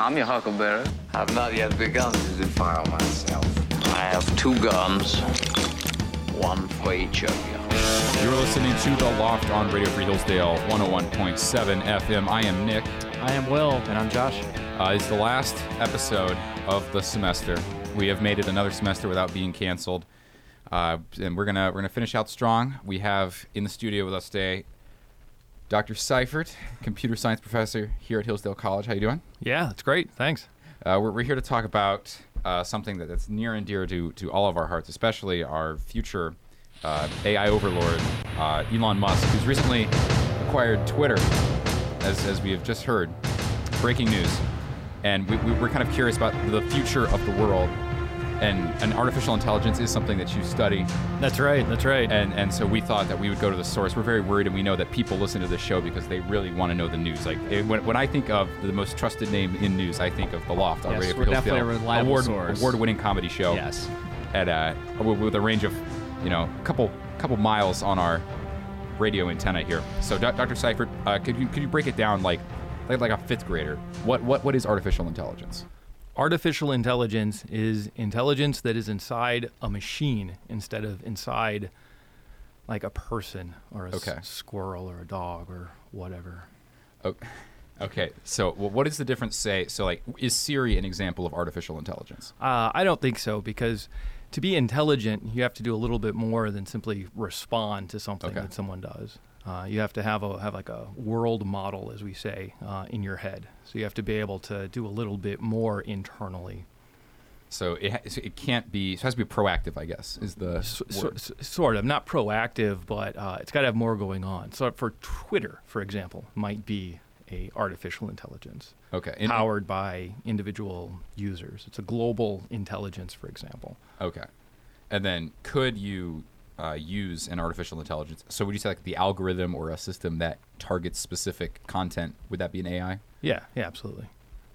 I'm your huckleberry. I've not yet begun to defile myself. I have two guns, one for each of you. You're listening to The Loft on Radio Free Hillsdale 101.7 FM. I am Nick. I am Will. And I'm Josh. Uh, it's the last episode of the semester. We have made it another semester without being canceled. Uh, and we're gonna we're gonna finish out strong. We have in the studio with us today Dr. Seifert, computer science professor here at Hillsdale College. How you doing? Yeah, that's great. Thanks. Uh, we're, we're here to talk about uh, something that, that's near and dear to, to all of our hearts, especially our future uh, AI overlord, uh, Elon Musk, who's recently acquired Twitter, as, as we have just heard. Breaking news. And we, we, we're kind of curious about the future of the world. And, and artificial intelligence is something that you study. That's right. That's right. And, and so we thought that we would go to the source. We're very worried, and we know that people listen to this show because they really want to know the news. Like it, when, when I think of the most trusted name in news, I think of The Loft on Yes, Radio we're Free definitely Hillsdale. a reliable award, source. Award-winning comedy show. Yes. At uh, with a range of, you know, a couple couple miles on our radio antenna here. So, Dr. Seifert, uh, could you could you break it down like like like a fifth grader? What what what is artificial intelligence? Artificial intelligence is intelligence that is inside a machine instead of inside like a person or a Okay. squirrel or a dog or whatever. Oh, okay. So, well, what is the difference? Say, so like, is Siri an example of artificial intelligence? Uh, I don't think so because to be intelligent, you have to do a little bit more than simply respond to something Okay. that someone does. Uh, you have to have a have like a world model, as we say, uh, in your head. So you have to be able to do a little bit more internally. So it ha- so it can't be. So it has to be proactive, I guess. Is the S- so- word. s- sort of not proactive, but uh, it's got to have more going on. So for Twitter, for example, might be a artificial intelligence okay? powered by individual users. It's a global intelligence, for example. Okay. And then could you uh, use an artificial intelligence? So would you say like the algorithm or a system that targets specific content? Would that be an AI? Yeah, yeah, absolutely.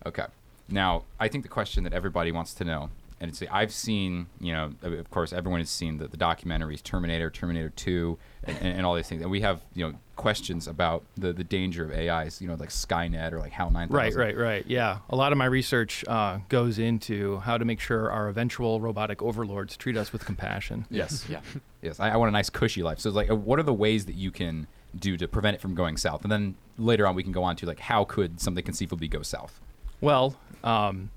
Okay. Now, I think the question that everybody wants to know, and it's I've seen, you know, of of course, everyone has seen the, the documentaries Terminator, Terminator 2, and, and, and all these things. And we have, you know, questions about the, the danger of AIs, you know, like Skynet or like HAL 9000. Right, right, right. Yeah. A lot of my research uh, goes into how to make sure our eventual robotic overlords treat us with compassion. Yes. Yeah. Yes. I, I want a nice, cushy life. So, it's like, uh, what are the ways that you can do to prevent it from going south? And then later on, we can go on to, like, how could something conceivably go south? Well, um,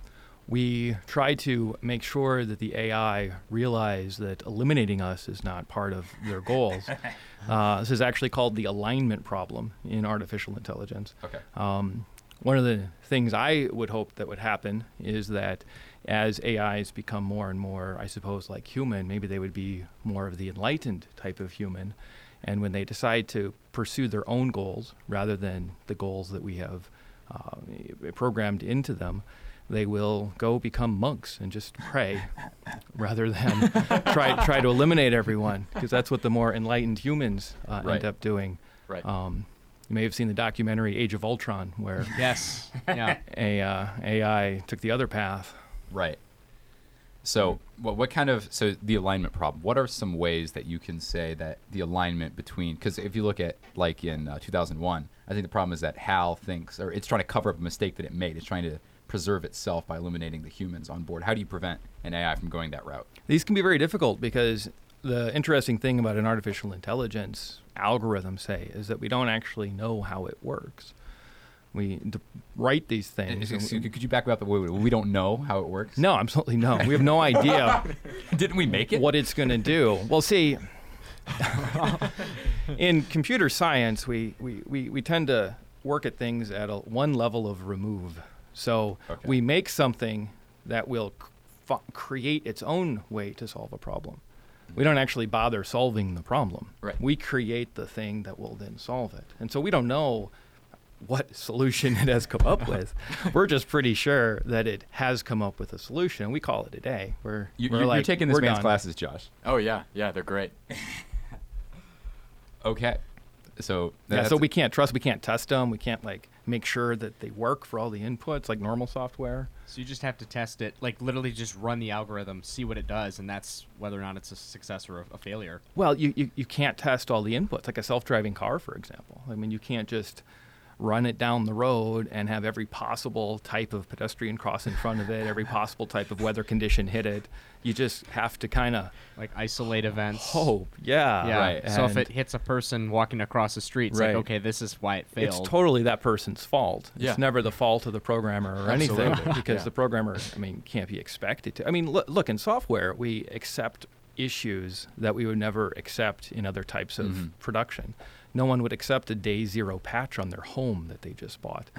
we try to make sure that the AI realize that eliminating us is not part of their goals. uh, this is actually called the alignment problem in artificial intelligence. Okay. Um, one of the things I would hope that would happen is that as AIs become more and more, I suppose, like human, maybe they would be more of the enlightened type of human. And when they decide to pursue their own goals rather than the goals that we have uh, programmed into them, they will go become monks and just pray rather than try try to eliminate everyone because that's what the more enlightened humans uh, Right. end up doing. Right. Um, you may have seen the documentary Age of Ultron, where yes. Yeah. a uh, AI took the other path. Right. So, what, what kind of so the alignment problem? What are some ways that you can say that the alignment between? Because if you look at like in uh, 2001, I think the problem is that HAL thinks or it's trying to cover up a mistake that it made. It's trying to preserve itself by eliminating the humans on board. How do you prevent an AI from going that route? These can be very difficult because the interesting thing about an artificial intelligence algorithm, say, is that we don't actually know how it works. We d- write these things. we- could you back up? We, we don't know how it works. no, absolutely no. We have no idea Didn't we make it? what it's going to do. Well, see, in computer science, we, we, we, we tend to work at things at a, one level of remove. So Okay. we make something that will c- f- create its own way to solve a problem. We don't actually bother solving the problem. Right. We create the thing that will then solve it. And so we don't know what solution it has come up with. We're just pretty sure that it has come up with a solution. We call it a day. We're, You, we're you're, like, taking this we're man's done. classes, Josh. Oh yeah. Yeah. They're great. Okay. So Yeah, so we can't trust, we can't test them, we can't like make sure that they work for all the inputs like normal software. So you just have to test it, like literally just run the algorithm, see what it does, and that's whether or not it's a success or a, a failure. Well, you, you, you can't test all the inputs, like a self driving car, for example. I mean, you can't just run it down the road and have every possible type of pedestrian cross in front of it, every possible type of weather condition hit it. You just have to kind of Like isolate events. hope. Yeah. Yeah. Right. So if it hits a person walking across the street, it's Right. like, okay, this is why it failed. it's totally that person's fault. Yeah. It's never the fault of the programmer or anything because Yeah. the programmer, I mean, can't be expected to. I mean, look, look in software, we accept issues that we would never accept in other types of Mhm. production. No one would accept a day zero patch on their home that they just bought.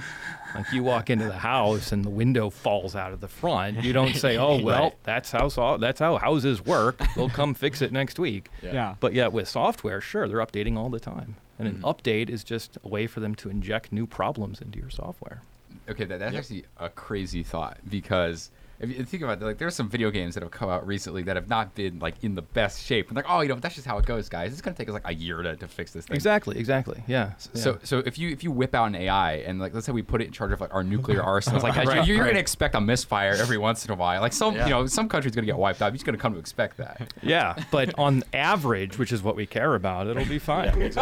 like you walk into the house and the window falls out of the front. You don't say, "Oh well, Right. that's how so- that's how houses work. They'll come fix it next week." yeah. But yet with software, sure, they're updating all the time. And an Mhm. update is just a way for them to inject new problems into your software. Okay, that, that's actually a crazy thought because if you think about it, like there's some video games that have come out recently that have not been like in the best shape. And like, oh, you know, that's just how it goes, guys. It's gonna take us like a year to, to fix this thing. Exactly, exactly. Yeah. So, yeah. so if you if you whip out an AI and like let's say we put it in charge of like our nuclear arsenals, like you're, you're right. gonna expect a misfire every once in a while. Like some Yeah. you know some country's gonna get wiped out. You're just gonna come to expect that. yeah, but on average, which is what we care about, it'll be fine.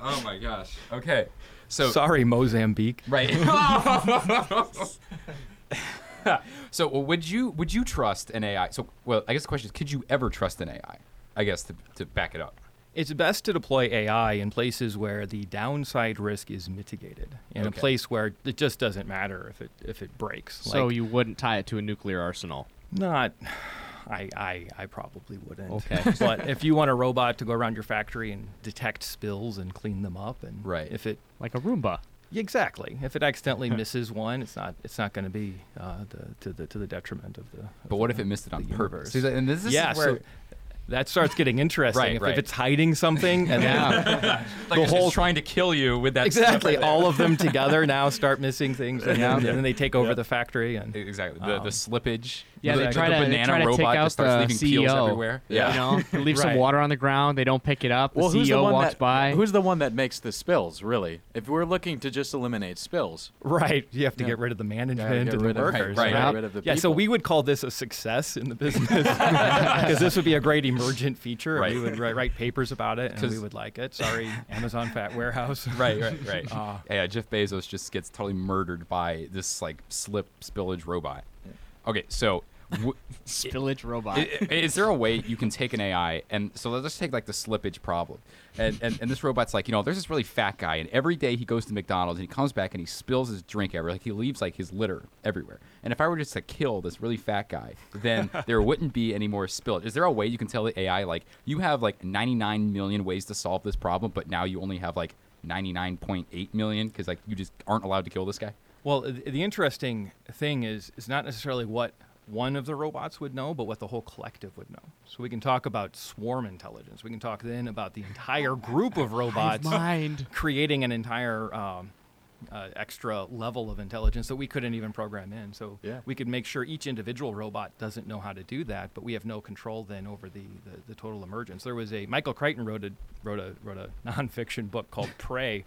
oh my gosh. Okay. So Sorry, Mozambique. Right. so well, would you would you trust an AI? So well, I guess the question is, could you ever trust an AI? I guess to, to back it up. It's best to deploy AI in places where the downside risk is mitigated, in a place where it just doesn't matter if it if it breaks. So Like, you wouldn't tie it to a nuclear arsenal. not. I, I, I probably wouldn't. Okay. but if you want a robot to go around your factory and detect spills and clean them up, and Right. if it Like a Roomba. Exactly if it accidentally misses one, it's not it's not going to be uh, the, to the to the detriment of the. But what the- if it missed it on purpose? See, And this, this yeah, is where so that starts getting interesting. Right, if, right. if it's hiding something and like the it's whole trying to kill you with that exactly right all of them together now start missing things and, then, and then they take over the factory and Exactly. The, Um, the slippage. Yeah, the, they the try to, they try to robot take out the CEO. peels everywhere. You know, they leave some water on the ground. They don't pick it up. The Well, who's the CEO one walks that, by. Who's the one that makes the spills? Really, if we're looking to just eliminate spills, right you have to Yeah. get rid of the management get and rid the workers right, get right. rid of the yeah so we would call this a success in the business because this would be a great emergent feature Right. we would write, write papers about it and we 'Cause- would like it sorry amazon fat warehouse right, right, right. Uh, yeah, Jeff Bezos just gets totally murdered by this like slip spillage robot. Okay, so w- Spillage robot. i- i- is there a way you can take an AI and so let's just take like the slippage problem, and, and and this robot's like you know there's this really fat guy and every day he goes to McDonald's and he comes back and he spills his drink everywhere like he leaves like his litter everywhere. And if I were just to kill this really fat guy, then there wouldn't be any more spillage. Is there a way you can tell the AI like you have like 99 million ways to solve this problem, but now you only have like 99.8 million because like you just aren't allowed to kill this guy? Well, the, the interesting thing is is not necessarily what one of the robots would know, but what the whole collective would know. So we can talk about swarm intelligence. We can talk then about the entire group of robots mind. creating an entire um, uh, extra level of intelligence that we couldn't even program in. So Yeah. we could make sure each individual robot doesn't know how to do that, but we have no control then over the, the, the total emergence. There was a Michael Crichton wrote a wrote a wrote a nonfiction book called Prey,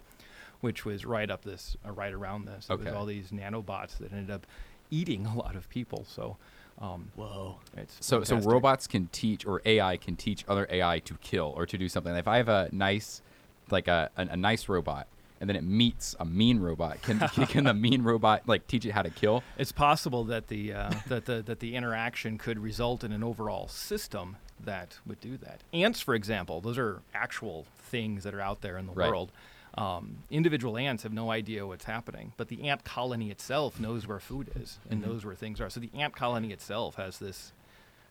which was right up this uh, right around this. It Okay. was all these nanobots that ended up eating a lot of people. So. Um, Whoa. it's So, so robots can teach, or AI can teach other AI to kill or to do something. If I have a nice, like a, a, a nice robot, and then it meets a mean robot, can can the mean robot like teach it how to kill? It's possible that the uh, that the that the interaction could result in an overall system that would do that. Ants, for example, those are actual things that are out there in the Right. world. Um, individual ants have no idea what's happening, but the ant colony itself knows where food is and knows where things are. So the ant colony itself has this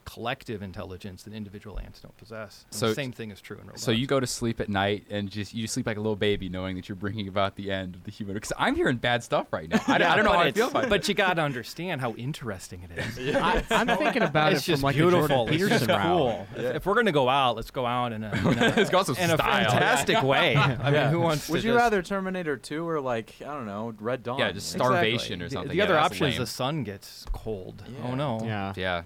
collective intelligence that individual ants don't possess. And So- the same thing is true in robots. So you go to sleep at night and just you sleep like a little baby, knowing that you're bringing about the end of the human. Because I'm hearing bad stuff right now. I, don't- I don't know how I feel about it. But you got to understand how interesting it is. I, I'm thinking about it's it just from like beautiful. a Jordan It's Peterson just route. cool. If, if we're gonna go out, let's go out in a, in a, Let's go out in a style. fantastic way. I mean, who wants Would to you just- rather Terminator 2 or like I don't know Red Dawn? Yeah, just Like, starvation or something. The, Yeah, other option is the sun gets cold. Oh no. Yeah. Yeah.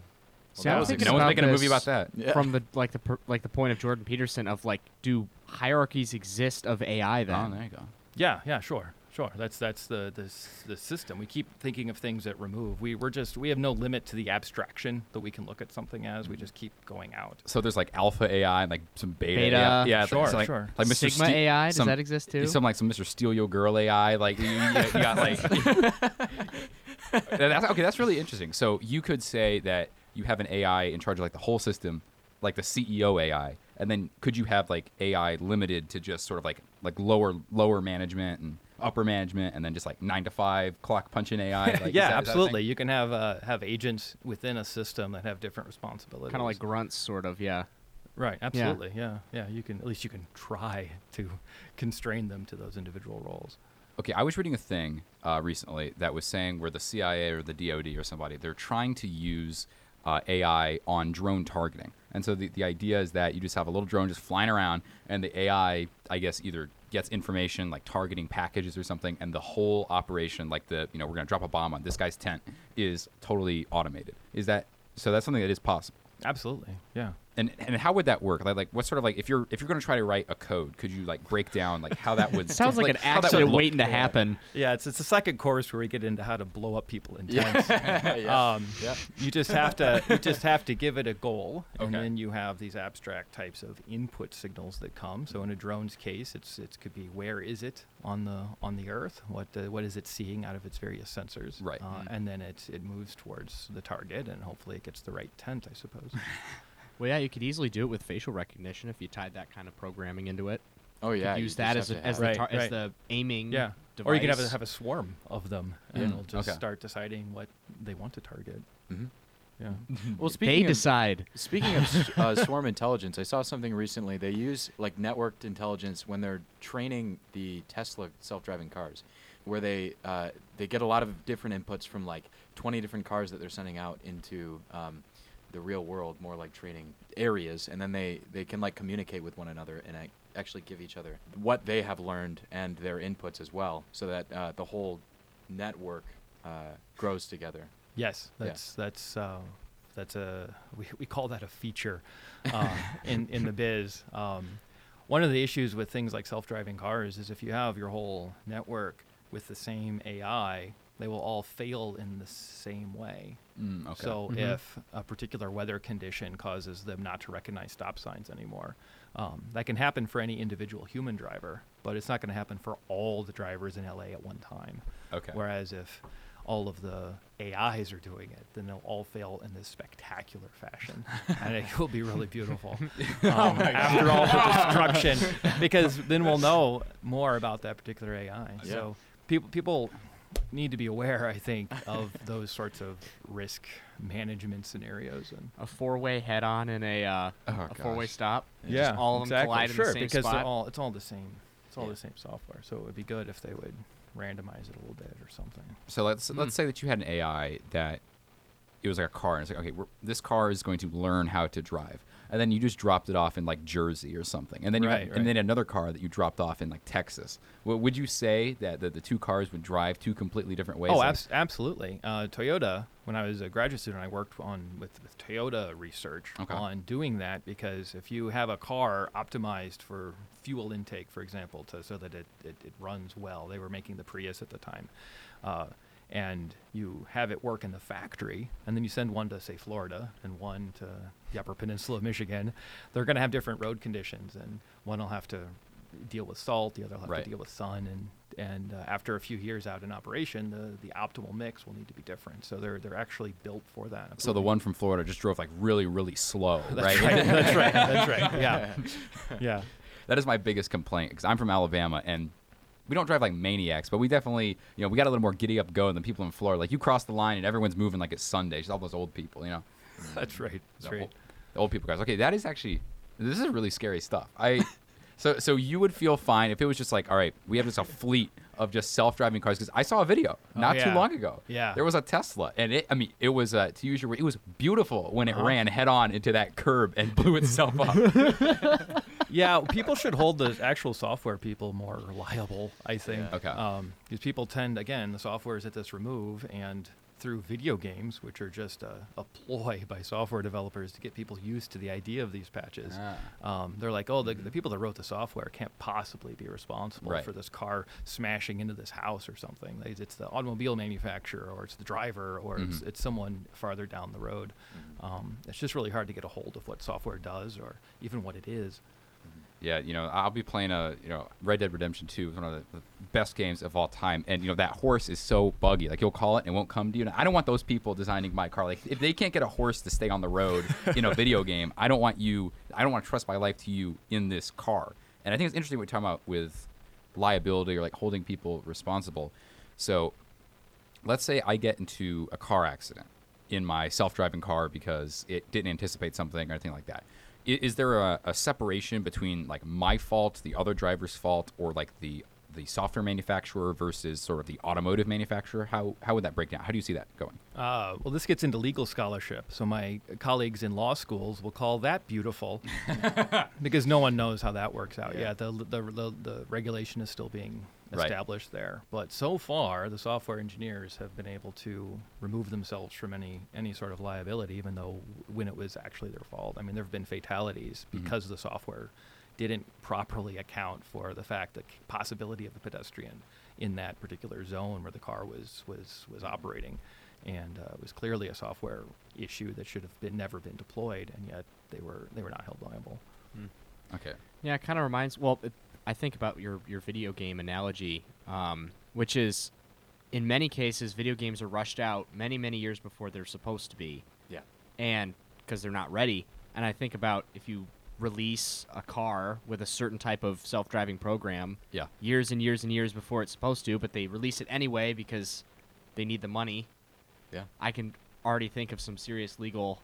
See, that I'm was thinking no one's about making a movie about that. Yeah. From the like the per, like the point of Jordan Peterson of like, do hierarchies exist of AI oh, then? Oh, there you go. Yeah, yeah, sure. Sure, that's that's the, the the system. We keep thinking of things that remove. We we're just we have no limit to the abstraction that we can look at something as. We mm. just keep going out. So there's like alpha AI and like some beta. Beta, AI. Yeah, it's like- sure, so like, sure. Like Mr. Sigma Ste- AI, does some- that exist too? Some like some Mr. Steal Your Girl AI. Like you, you, you got like. that's, okay, that's really interesting. So you could say that you have an AI in charge of like the whole system, like the CEO AI, and then could you have like AI limited to just sort of like like lower lower management and upper management, and then just like nine to five clock punching AI? Like, yeah, that absolutely. You can have uh, have agents within a system that have different responsibilities. Kind of like grunts, sort of. Yeah. right. Absolutely. Yeah. yeah, You can at least you can try to constrain them to those individual roles. Okay, I was reading a thing uh, recently that was saying where the CIA or the DoD or somebody they're trying to use uh, AI on drone targeting, and so the the idea is that you just have a little drone just flying around, and the AI, I guess, either gets information like targeting packages or something, and the whole operation, like the you know we're gonna drop a bomb on this guy's tent, is totally automated. Is that so? That's something that is possible. Absolutely. Yeah. And and how would that work? Like, like what sort of like if you're if you're going to try to write a code, could you like break down like how that would Sounds like, an how accident waiting to happen. Yeah, it's it's a second course where we get into how to blow up people in tents. um, You just have to you just have to give it a goal, and Okay. then you have these abstract types of input signals that come. So in a drone's case, it's it could be where is it on the on the Earth? What uh, what is it seeing out of its various sensors? Right. Uh, and then it it moves towards the target, and hopefully it gets the right tent, I suppose. Well, yeah, you could easily do it with facial recognition if you tied that kind of programming into it. Oh yeah. could use just that as, to a, as, have- the Right, as the aiming. yeah. Device. Or you could have a, have a swarm of them, and Yeah. it'll just Okay. start deciding what they want to target. Mhm. Yeah. Well, They speaking of, decide. Speaking of uh, swarm intelligence, I saw something recently. They use like networked intelligence when they're training the Tesla self-driving cars, where they uh, they get a lot of different inputs from like 20 different cars that they're sending out into um, the real world, more like training areas, and then they they can like communicate with one another and ac- actually give each other what they have learned and their inputs as well, so that uh, the whole network uh, grows together. Yes, Yeah. that's that's uh, that's a we, we call that a feature uh, in in the biz. Um, one of the issues with things like self-driving cars is if you have your whole network with the same AI, they will all fail in the same way. Mm, okay. So Mhm. if a particular weather condition causes them not to recognize stop signs anymore, um, that can happen for any individual human driver, but it's not going to happen for all the drivers in LA at one time. Okay. Whereas if all of the AIs are doing it, then they'll all fail in this spectacular fashion, and it will be really beautiful. Um, after all the destruction, because then we'll know more about that particular AI. Yeah. So people people need to be aware, I think, of those sorts of risk management scenarios. And A four-way head-on and a uh, Oh, a four-way gosh. stop. Yeah, Just all of them exactly. collide sure, in the same because spot. all it's all the same. It's all Yeah. the same software. So it would be good if they would randomize it a little bit or something. So let's let's say that you had an AI that it was like a car, and it's like, okay, we're, this car is going to learn how to drive, and then you just dropped it off in like Jersey or something, and then you Right, had, right. and then another car that you dropped off in like Texas. Well, would you say that the, the two cars would drive two completely different ways? Oh, Like- absolutely. Uh, Toyota. When I was a graduate student, I worked on with, with Toyota research Okay. on doing that because if you have a car optimized for fuel intake, for example, to so that it, it, it runs well, they were making the Prius at the time. Uh, and you have it work in the factory, and then you send one to say Florida and one to the Upper Peninsula of Michigan, they're going to have different road conditions, and one will have to deal with salt, the other will have Right. to deal with sun, and and uh, after a few years out in operation, the the optimal mix will need to be different. So they're they're actually built for that. so the one from Florida just drove like really really slow, That's right? right. That's right. That's right. Yeah. Yeah. that is my biggest complaint because I'm from Alabama and we don't drive like maniacs, but we definitely, you know, we got a little more giddy up go than people in Florida. Like you cross the line and everyone's moving like it's Sunday. Just all those old people, you know. That's right. That's the right. Old, the old people guys. Okay, that is actually this is really scary stuff. I so so you would feel fine if it was just like, all right, we have just a fleet of just self-driving cars because I saw a video Oh, not too long ago. Yeah. there was a Tesla, and it. I mean, it was uh, to use your word, it was beautiful when it Uh-huh. ran head on into that curb and blew itself up. yeah, people should hold the actual software people more reliable. I think. Yeah. Okay. Um, because people tend, again, the software is at this remove, and through video games, which are just a, a ploy by software developers to get people used to the idea of these patches. Ah. Um, they're like, oh, the, the people that wrote the software can't possibly be responsible Right. for this car smashing into this house or something. It's the automobile manufacturer, or it's the driver, or it's, Mhm. it's someone farther down the road. Um, it's just really hard to get a hold of what software does, or even what it is. Yeah, you know, I'll be playing a you know Red Dead Redemption 2 is one of the, best games of all time, and you know that horse is so buggy. Like you'll call it and it won't come to you. And I don't want those people designing my car. Like if they can't get a horse to stay on the road in a video game, I don't want you. I don't want to trust my life to you in this car. And I think it's interesting what you're talking about with liability or like holding people responsible. So let's say I get into a car accident in my self-driving car because it didn't anticipate something or anything like that. Is there a, a separation between like my fault, the other driver's fault, or like the the software manufacturer versus sort of the automotive manufacturer? How how would that break down? How do you see that going? Uh, well, this gets into legal scholarship. So my colleagues in law schools will call that beautiful, because no one knows how that works out. Yeah, the, the the the regulation is still being Right. established there. But so far, the software engineers have been able to remove themselves from any any sort of liability, even though when it was actually their fault. I mean, there have been fatalities Mhm. because the software didn't properly account for the fact that possibility of a pedestrian in that particular zone where the car was was was operating, and uh, it was clearly a software issue that should have been never been deployed, and yet they were they were not held liable. Okay. Yeah, it kind of reminds. Well, it, I think about your your video game analogy, um, which is, in many cases, video games are rushed out many many years before they're supposed to be, Yeah. and because they're not ready. And I think about if you release a car with a certain type of self-driving program, Yeah. years and years and years before it's supposed to, but they release it anyway because they need the money. Yeah. I can already think of some serious legal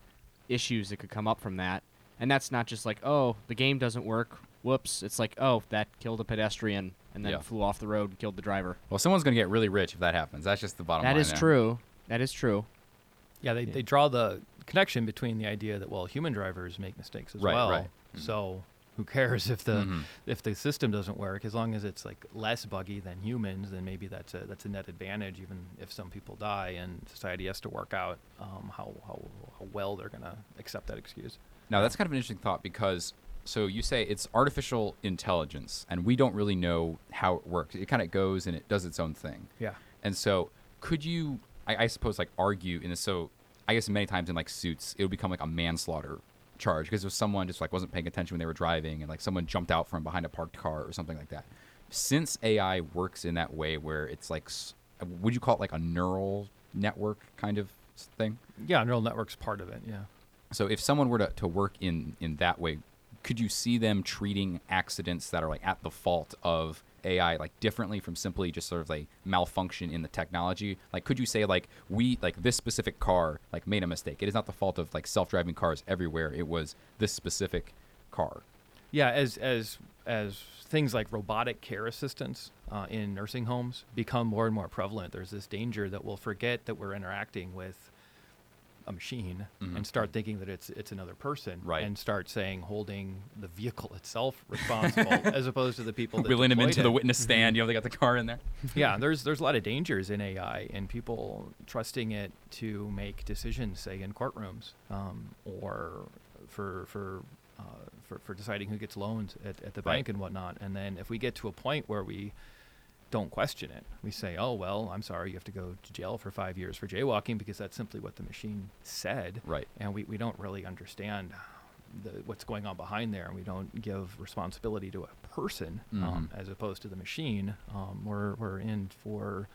issues that could come up from that. And that's not just like, oh, the game doesn't work. Whoops. It's like, oh, that killed a pedestrian and then Yeah. flew off the road and killed the driver. Well, someone's gonna get really rich if that happens. That's just the bottom That line. That is there. true. That is true. Yeah, they, Yeah. they draw the connection between the idea that well, human drivers make mistakes as Right, well. right. Mhm. So who cares if the Mhm. if the system doesn't work? As long as it's like less buggy than humans, then maybe that's a that's a net advantage. Even if some people die, and society has to work out um, how, how how well they're gonna accept that excuse. Now that's kind of an interesting thought because so you say it's artificial intelligence, and we don't really know how it works. It kind of goes and it does its own thing. Yeah. And so, could you, I, I suppose, like argue in this? So, I guess many times in like suits, it would become like a manslaughter charge because if someone just like wasn't paying attention when they were driving, and like someone jumped out from behind a parked car or something like that. Since AI works in that way, where it's like, would you call it like a neural network kind of thing? Yeah, neural network's part of it. Yeah. So if someone were to, to work in in that way, could you see them treating accidents that are like at the fault of AI like differently from simply just sort of like malfunction in the technology? Like could you say like we like this specific car like made a mistake. It is not the fault of like self-driving cars everywhere. It was this specific car. Yeah, as as as things like robotic care assistance uh, in nursing homes become more and more prevalent, there's this danger that we'll forget that we're interacting with a machine Mhm. and start thinking that it's it's another person, Right. And start saying holding the vehicle itself responsible, as opposed to the people that Wheeling them into the witness stand. You know they got the car in there. yeah, there's there's a lot of dangers in AI and people trusting it to make decisions, say in courtrooms, um, or for for uh, for for deciding who gets loans at, at the Right. bank and whatnot. And then if we get to a point where we don't question it, we say, "Oh well, I'm sorry, you have to go to jail for five years for jaywalking because that's simply what the machine said." Right. And we, we don't really understand the, what's going on behind there, and we don't give responsibility to a person um, Mhm. as opposed to the machine. Um, we're we're in for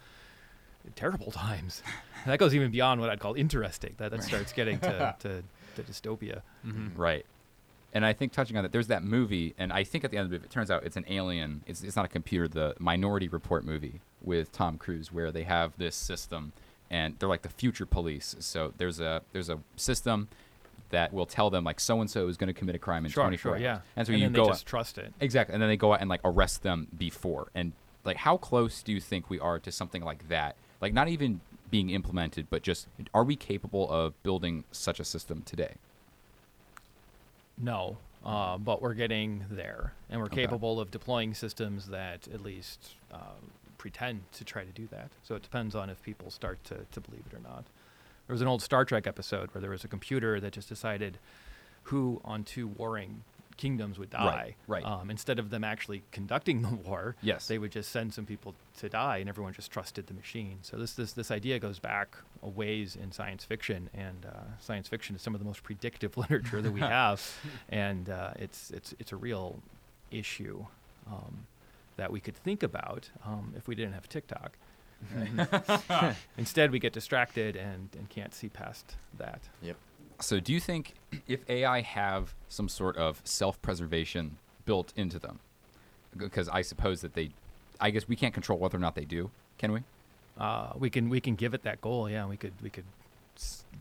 terrible times. That goes even beyond what I'd call interesting. That that starts getting to, to, to dystopia. Right. And I think touching on that, there's that movie, and I think at the end of it, it turns out it's an alien. It's, it's not a computer. The Minority Report movie with Tom Cruise, where they have this system, and they're like the future police. So there's a there's a system that will tell them like so and so is going to commit a crime in Sure, 24 sure, hours. yeah. And so and you go they out- trust it. exactly, and then they go out and like arrest them before. And like, how close do you think we are to something like that? Like, not even being implemented, but just are we capable of building such a system today? No, uh, but we're getting there, and we're Okay. capable of deploying systems that at least uh, pretend to try to do that. So it depends on if people start to, to believe it or not. There was an old Star Trek episode where there was a computer that just decided who on two warring kingdoms would die. Right, right. Um, instead of them actually conducting the war, Yes. they would just send some people to die, and everyone just trusted the machine. So this this this idea goes back a ways in science fiction, and uh, science fiction is some of the most predictive literature that we have, and uh, it's it's it's a real issue um, that we could think about um, if we didn't have TikTok. Instead, we get distracted and, and can't see past that. Yep. So, do you think if AI have some sort of self-preservation built into them, because I suppose that they, I guess we can't control whether or not they do, can we? Uh, we can we can give it that goal. Yeah, we could we could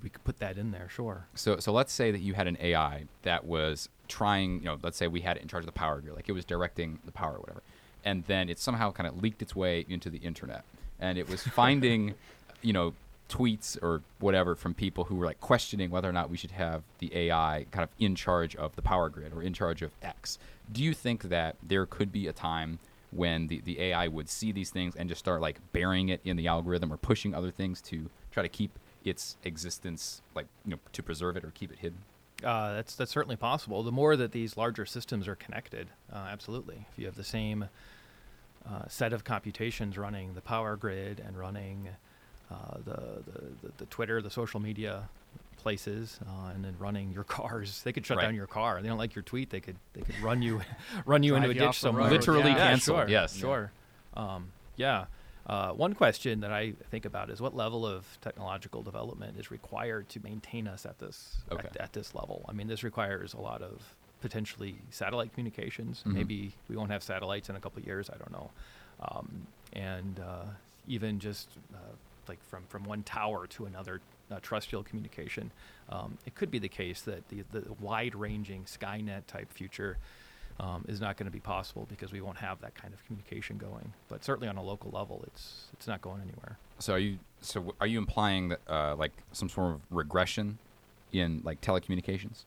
we could put that in there. Sure. So, so let's say that you had an AI that was trying, you know, let's say we had it in charge of the power grid, like it was directing the power or whatever, and then it somehow kind of leaked its way into the internet, and it was finding, you know, tweets or whatever from people who were like questioning whether or not we should have the AI kind of in charge of the power grid or in charge of X. Do you think that there could be a time when the, the AI would see these things and just start like burying it in the algorithm or pushing other things to try to keep its existence, like you know, to preserve it or keep it hidden? Uh, that's that's certainly possible. The more that these larger systems are connected, uh, absolutely. If you have the same uh, set of computations running the power grid and running uh, the, the, the Twitter, the social media places, uh, and then running your cars, they could shut Right. down your car. They don't like your tweet, they could they could run you run you into a you ditch somewhere. Literally yeah, cancel, Sure, yes. sure. Um, yeah. Uh, one question that I think about is what level of technological development is required to maintain us at this Okay. at, at this level. I mean, this requires a lot of potentially satellite communications. Mhm. Maybe we won't have satellites in a couple of years. I don't know. Um, and uh, even just uh, like from, from one tower to another uh, terrestrial communication, um, it could be the case that the, the wide-ranging Skynet type future um, is not going to be possible because we won't have that kind of communication going. But certainly on a local level, it's it's not going anywhere. So are you so are you implying that uh, like some sort of regression in like telecommunications?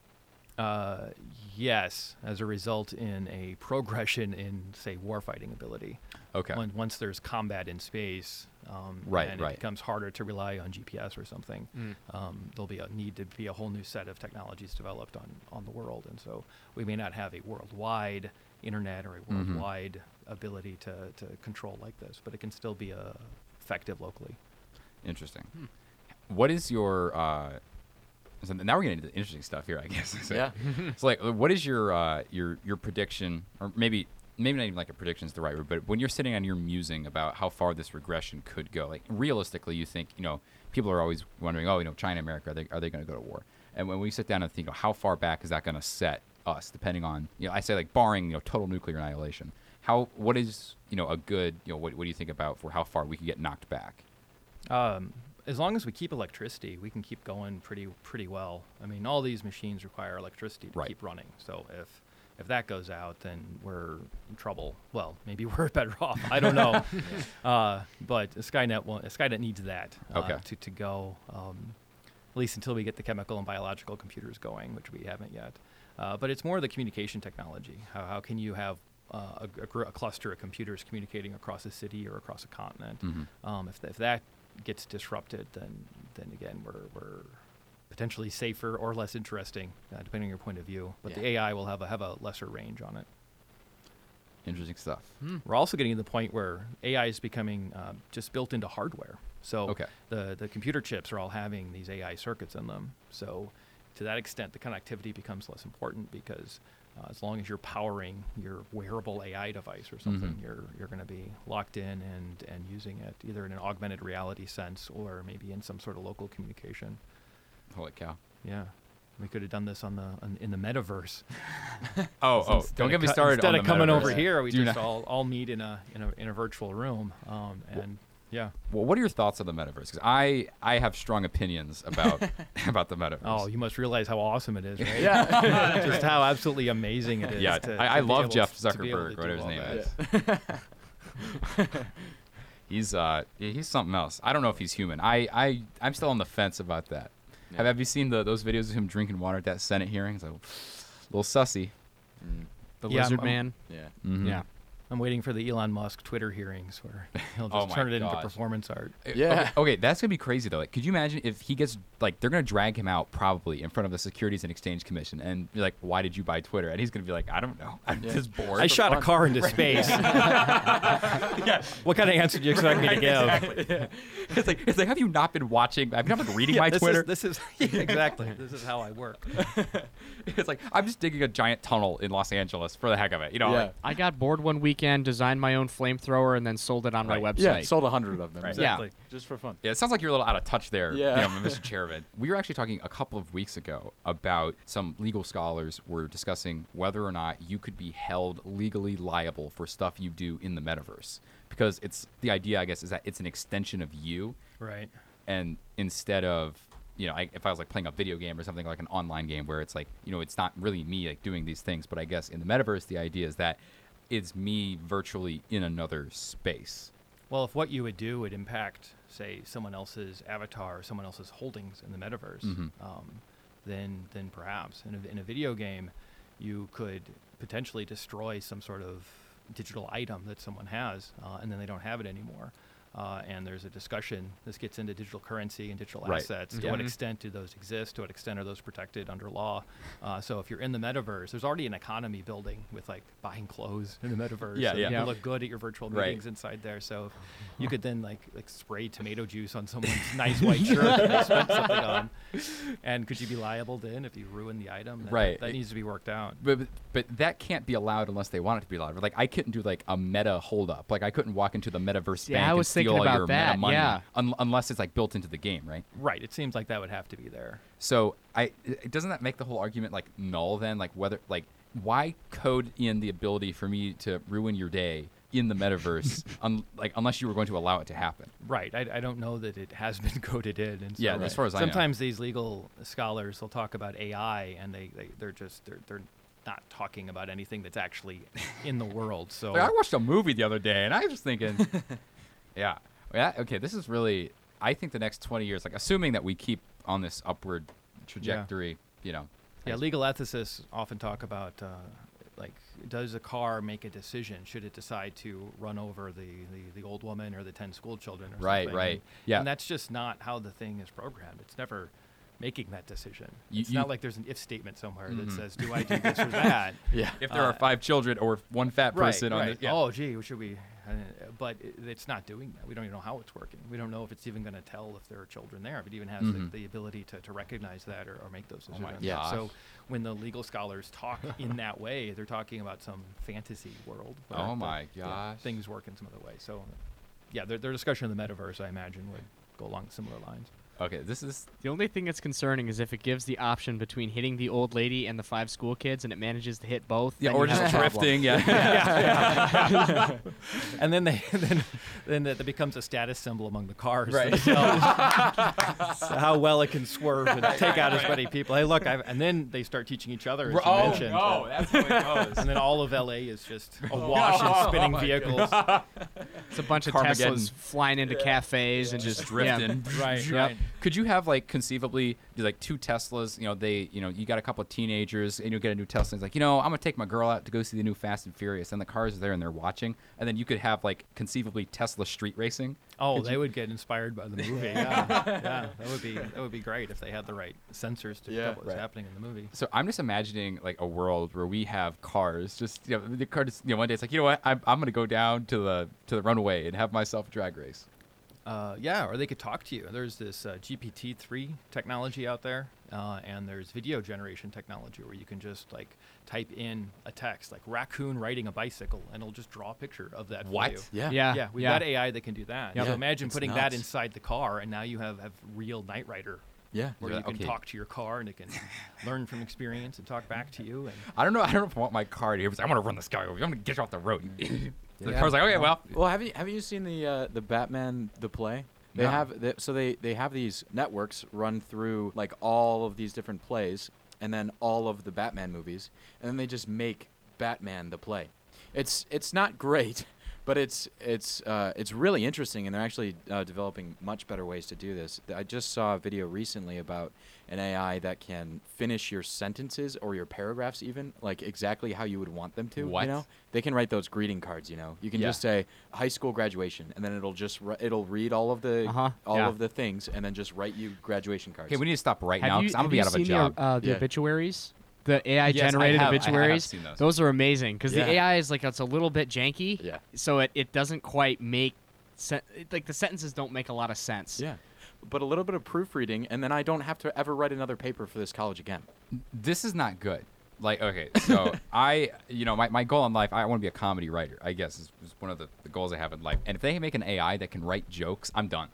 Uh, yes, as a result in a progression in say warfighting ability. Okay. When, once there's combat in space, um, Right, and right. it becomes harder to rely on GPS or something. Mm. Um, there'll be a need to be a whole new set of technologies developed on, on the world, and so we may not have a worldwide internet or a Mhm. worldwide ability to, to control like this, but it can still be uh, effective locally. Interesting. What is your uh, so now we're getting into the interesting stuff here, I guess. so, Yeah. so like, what is your uh, your your prediction, or maybe maybe not even like a prediction is the right word, but when you're sitting on your musing about how far this regression could go, like realistically, you think you know people are always wondering, oh, you know, China, America, are they are they going to go to war? And when we sit down and think, you know, how far back is that going to set us, depending on you know, I say like barring you know total nuclear annihilation. How what is you know a good you know what what do you think about for how far we could get knocked back? Um, as long as we keep electricity, we can keep going pretty pretty well. I mean, all these machines require electricity to Right. keep running. So if if that goes out, then we're in trouble. Well, maybe we're better off. I don't know. uh, but Skynet won't, Skynet needs that uh, Okay. to to go. Um, at least until we get the chemical and biological computers going, which we haven't yet. Uh, but it's more the communication technology. How, how can you have uh, a, a, gr- a cluster of computers communicating across a city or across a continent? Mhm. Um, if, if that gets disrupted, then then again we're, we're potentially safer or less interesting, uh, depending on your point of view. But the AI will have a have a lesser range on it. Interesting stuff. We're also getting to the point where AI is becoming uh, just built into hardware. So Okay. the the computer chips are all having these AI circuits in them. So to that extent, the connectivity becomes less important because uh, as long as you're powering your wearable AI device or something, Mhm. you're you're going to be locked in and and using it either in an augmented reality sense or maybe in some sort of local communication. Holy cow. Yeah. We could have done this on the on, in the metaverse. Oh, oh, don't get me co- started Instead on of the coming over metaverse. here, we Do just not- all, all meet in a in a in a virtual room. Um, and yeah. Well, what are your thoughts on the metaverse? Because I I have strong opinions about about the metaverse. Oh, you must realize how awesome it is, right? Yeah. just how absolutely amazing it is. Yeah, to- I- I to be love Jeff to- to be able Zuckerberg, whatever his name that. is. he's uh he's something else. I don't know if he's human. I I I'm still on the fence about that. Have, have you seen the those videos of him drinking water at that Senate hearing? It's like, a little sussy. Mm, The Yeah, I'm- lizard I'm- man. yeah. Mhm. Yeah. I'm waiting for the Elon Musk Twitter hearings where he'll Oh just my turn it into performance art. Uh, Yeah. Okay, okay, that's gonna be crazy though. Like, could you imagine if he gets like they're gonna drag him out probably in front of the Securities and Exchange Commission and be like, "Why did you buy Twitter?" And he's gonna be like, "I don't know. I'm Yeah. just bored." I for shot a car into space. What kind of answer do you expect me to give? Exactly. It's like it's like, have you not been watching? I've you not been reading Yeah, my this Twitter? Is, this is exactly. This is how I work. it's like I'm just digging a giant tunnel in Los Angeles for the heck of it. You know, Yeah. like, I got bored one weekend, designed my own flamethrower, and then sold it on Right. my website. Yeah, sold a hundred of them. Right. Yeah. Exactly. just for fun. Yeah, it sounds like you're a little out of touch there, Yeah. you know, Mr. Chairman. We were actually talking a couple of weeks ago about some legal scholars were discussing whether or not you could be held legally liable for stuff you do in the metaverse. Because it's the idea, I guess, is that it's an extension of you, Right. and instead of you know, I, if I was like playing a video game or something like an online game where it's like, you know, it's not really me like doing these things, but I guess in the metaverse, the idea is that it's me virtually in another space. Well, if what you would do would impact, say, someone else's avatar or someone else's holdings in the metaverse, Mhm. um, then then perhaps in a, in a video game, you could potentially destroy some sort of digital item that someone has, uh, and then they don't have it anymore. Uh, and there's a discussion. This gets into digital currency and digital Right. assets. To what Mhm. extent do those exist? To what extent are those protected under law? Uh, so if you're in the metaverse, there's already an economy building with like buying clothes in the metaverse. Yeah, yeah. You Yeah. look good at your virtual Right. meetings inside there. So you could then like like spray tomato juice on someone's nice white shirt that they spent something on. And could you be liable then if you ruin the item? That, Right. That needs to be worked out. But, but but that can't be allowed unless they want it to be allowed. Like I couldn't do like a meta hold up. Like I couldn't walk into the metaverse Yeah, bank I was steal thinking all about your that, meta money yeah. un- unless it's like built into the game, right? Right. It seems like that would have to be there. So I doesn't that make the whole argument like null then? Like whether like why code in the ability for me to ruin your day in the metaverse un- like unless you were going to allow it to happen? Right. I, I don't know that it has been coded in. And so Yeah, as far as I know. sometimes these legal scholars will talk about AI and they, they they're just they're they're not talking about anything that's actually in the world. So Like, I watched a movie the other day and I was just thinking, yeah, yeah, okay, this is really. I think the next twenty years, like assuming that we keep on this upward trajectory, you know. Yeah, legal ethicists often talk about uh, like, does a car make a decision? Should it decide to run over the, the, the old woman or the ten school children? Or Right, something? right. And, Yeah. and that's just not how the thing is programmed. It's never making that decision. You- it's you- not like there's an if statement somewhere that says, "Do I do this or that?" Yeah. If there are Uh, five children or one fat right, person on right. the, yeah. Oh, gee, what should we? But it's not doing that. We don't even know how it's working. We don't know if it's even going to tell if there are children there. If it even has Mhm. the, the ability to, to recognize that or, or make those Oh decisions. Yeah. So when the legal scholars talk in that way, they're talking about some fantasy world. where Oh my yeah, gosh. things work in some other way. So, yeah, their, their discussion of the metaverse, I imagine, would go along similar lines. Okay, this is The only thing that's concerning is if it gives the option between hitting the old lady and the five school kids, and it manages to hit both. yeah, then or you have just a problem. drifting. Yeah. and then they then then it becomes a status symbol among the cars Right. themselves. So how well it can swerve and take out as many people. Hey, look, I've, and then they start teaching each other. As you oh mentioned. no, that's how it goes. And then all of LA is just awash in oh spinning Oh my vehicles. It's a bunch of Carmageddon. Teslas flying into cafes and just just drifting. Right, Yep. right. Could you have like conceivably like two Teslas? You know, they you know you got a couple of teenagers and you get a new Tesla. And it's like you know I'm gonna take my girl out to go see the new Fast and Furious, and the cars are there and they're watching, and then you could have like conceivably Tesla street racing. Oh, Could they you- would get inspired by the movie. Yeah, yeah, that would be that would be great if they had the right sensors to pick Yeah. up what was Right. happening in the movie. So I'm just imagining like a world where we have cars. Just you know, the car just you know one day it's like you know what I'm, I'm gonna go down to the to the runway and have myself a drag race. Uh, yeah, or they could talk to you. There's this uh, GPT-3 technology out there, uh, and there's video generation technology where you can just like type in a text like raccoon riding a bicycle, and it'll just draw a picture of that for What? you. Yeah. Yeah. Yeah, we've yeah. got AI that can do that. Yeah. So imagine It's putting that inside the car, and now you have, have real Knight Rider, Yeah. where you can okay. talk to your car and it can learn from experience and talk back to you. And I don't know. I don't know if I want my car to here. I want to run this guy over. I'm gonna get you off the road. you idiot." the Yeah. car's like okay, well. Well, have you have you seen the uh, the Batman the play? They No. have the, so they they have these networks run through like all of these different plays, and then all of the Batman movies, and then they just make Batman the play. It's it's not great, But it's it's uh, it's really interesting, and they're actually uh, developing much better ways to do this. I just saw a video recently about an AI that can finish your sentences or your paragraphs, even like exactly how you would want them to. What? You know, they can write those greeting cards. You know, you can Yeah. just say high school graduation, and then it'll just ri- it'll read all of the Uh-huh, all yeah. of the things, and then just write you graduation cards. Okay, we need to stop right have now because I'm gonna be out of a job. The, uh, the Yeah. obituaries? The AI Yes, I generated have- I have obituaries. seen those. are amazing because Yeah. the AI is like it's a little bit janky. Yeah. So it, it doesn't quite make sen- it- like the sentences don't make a lot of sense. Yeah. But a little bit of proofreading, and then I don't have to ever write another paper for this college again. this is not good. Like, okay, so I, you know, my, my goal in life, I want to be a comedy writer, I guess, is, is one of the, the goals I have in life. And if they make an AI that can write jokes, I'm done.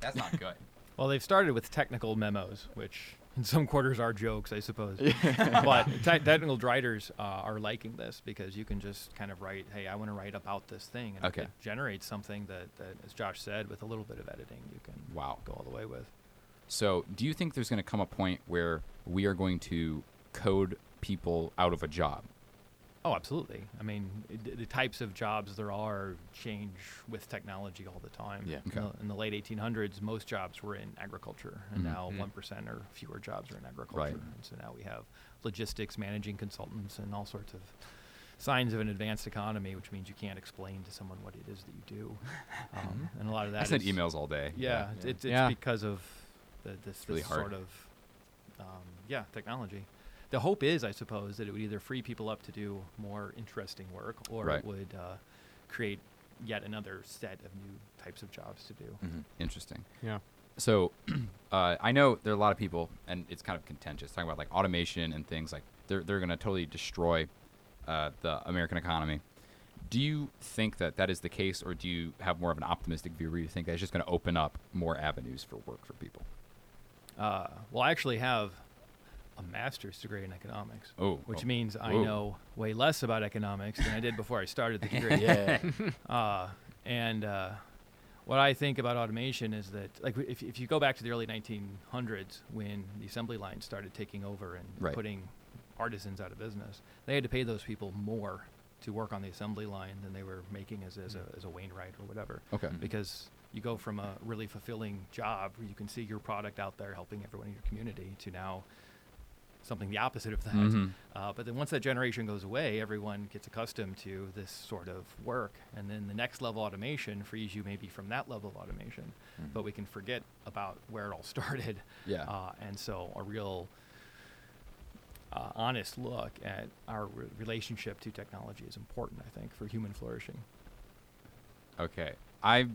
That's not good. Well, they've started with technical memos, which in some quarters are jokes, I suppose. but te- technical writers uh, are liking this because you can just kind of write, "Hey, I want to write about this thing," and Okay. it generates something that, that, as Josh said, with a little bit of editing, you can Wow. go all the way with. So, do you think there's going to come a point where we are going to code people out of a job? Oh, absolutely. I mean, it, the types of jobs there are change with technology all the time. Yeah. In, Okay. the, in the late 1800s, most jobs were in agriculture, and Mhm. now Mhm. 1% or fewer jobs are in agriculture. Right. And so now we have logistics, managing consultants, and all sorts of signs of an advanced economy, which means you can't explain to someone what it is that you do. Um, and a lot of that I send is- emails all day. Yeah, Yeah. It's, it's Yeah. because of the, this, really this hard. sort of um, yeah technology. The hope is, I suppose, that it would either free people up to do more interesting work, or Right. it would uh, create yet another set of new types of jobs to do. Mm-hmm. Interesting. Yeah. So, uh, I know there are a lot of people, and it's kind of contentious, talking about like automation and things like they're they're going to totally destroy uh, the American economy. Do you think that that is the case, or do you have more of an optimistic view where you think that it's just going to open up more avenues for work for people? Uh, well, I actually have a master's degree in economics, Oh, which oh, means I whoa. know way less about economics than I did before I started the degree. Yeah. Uh, and uh, what I think about automation is that, like, if, if you go back to the early 1900s when the assembly line started taking over and Right. putting artisans out of business, they had to pay those people more to work on the assembly line than they were making as, as, a, as a Wainwright or whatever. Okay. Because you go from a really fulfilling job where you can see your product out there helping everyone in your community to now something the opposite of that. Mhm. Uh, but then once that generation goes away, everyone gets accustomed to this sort of work. And then the next level automation frees you maybe from that level of automation. But we can forget about where it all started. Yeah. Uh, and so a real uh, honest look at our re- relationship to technology is important, I think, for human flourishing. Okay. I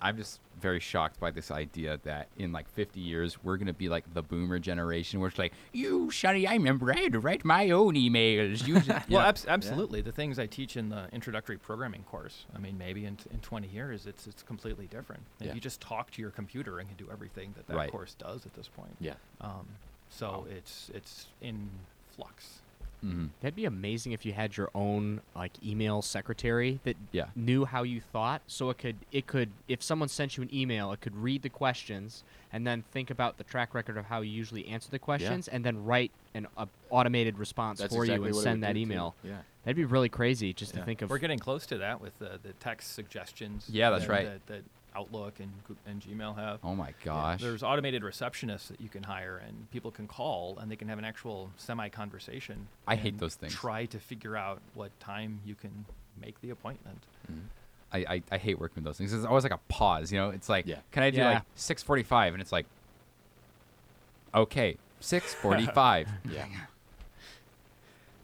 I'm just very shocked by this idea that in like 50 years we're gonna be like the boomer generation, where it's like, you, Sonny, I remember I had to write my own emails. You, just-" Well, know? abs- absolutely. The things I teach in the introductory programming course, I mean, maybe in, t- in 20 years, it's it's completely different. If Yeah. You just talk to your computer and can do everything that that Right. course does at this point. Yeah. Um, so Wow. it's it's in flux. Mhm. That'd be amazing if you had your own like email secretary that Yeah. knew how you thought, so it could it could if someone sent you an email, it could read the questions and then think about the track record of how you usually answer the questions, and then write an uh, automated response That's for exactly you and send that do, too. email. Yeah. That'd be really crazy just Yeah. to think of. We're getting close to that with the, the text suggestions. Yeah, that's that, right. That, that Outlook and and Gmail have. Oh my Yeah, gosh. There's automated receptionists that you can hire, and people can call, and they can have an actual semi-conversation. I hate those things. Try to figure out what time you can make the appointment. Mm-hmm. I, I, I hate working with those things. It's always like a pause, you know? It's like, Yeah. can I do Yeah. like 645? And it's like, okay, 645. Yeah.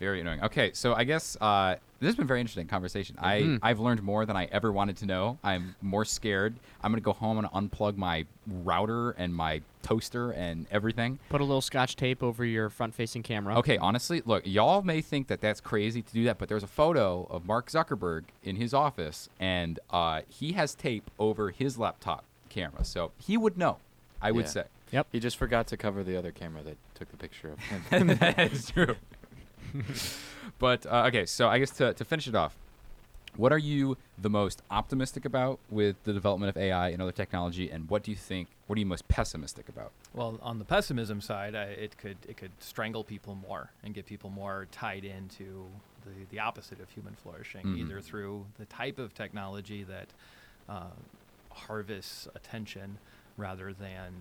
Very annoying. Okay, so I guess uh, this has been a very interesting conversation. I, I've learned more than I ever wanted to know. I'm more scared. I'm going to go home and unplug my router and my toaster and everything. Put a little scotch tape over your front-facing camera. Okay, honestly, look, y'all may think that that's crazy to do that, but there's a photo of Mark Zuckerberg in his office, and uh, he has tape over his laptop camera, so he would know. I would Yeah. say Yep. He just forgot to cover the other camera that took the picture of him. that is true. but uh, okay, so I guess to, to finish it off, what are you the most optimistic about with the development of AI and other technology, and what do you think? What are you most pessimistic about? Well, on the pessimism side, I, it could it could strangle people more and get people more tied into the, the opposite of human flourishing, Mhm. either through the type of technology that uh, harvests attention rather than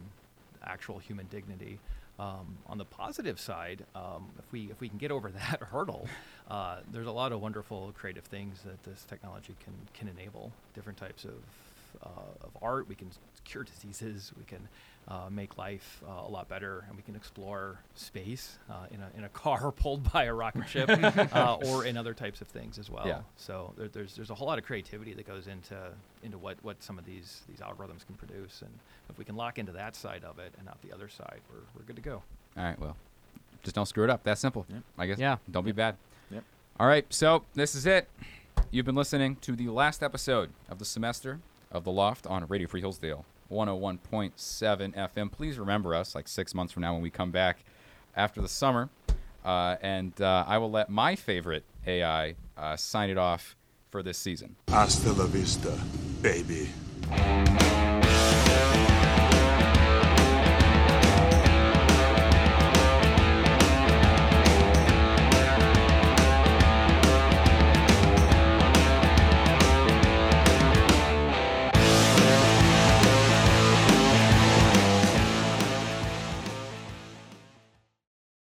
actual human dignity. Um, on the positive side, um, if we if we can get over that hurdle, uh, there's a lot of wonderful creative things that this technology can can enable. Different types of uh, of art. We can cure diseases. We can uh, make life uh, a lot better, and we can explore space uh, in a in a car pulled by a rocket ship, uh, or in other types of things as well. Yeah. So there, there's there's a whole lot of creativity that goes into into what, what some of these these algorithms can produce, and if we can lock into that side of it and not the other side, we're we're good to go. All right, well, just don't screw it up. That's simple. Yep. I guess. Yeah. Don't be bad. Yep. All right, so this is it. You've been listening to the last episode of the semester of The Loft on Radio Free Hillsdale, 101.7 FM. Please remember us like six months from now when we come back after the summer. Uh, and uh, I will let my favorite AI uh, sign it off for this season. Hasta la vista, baby.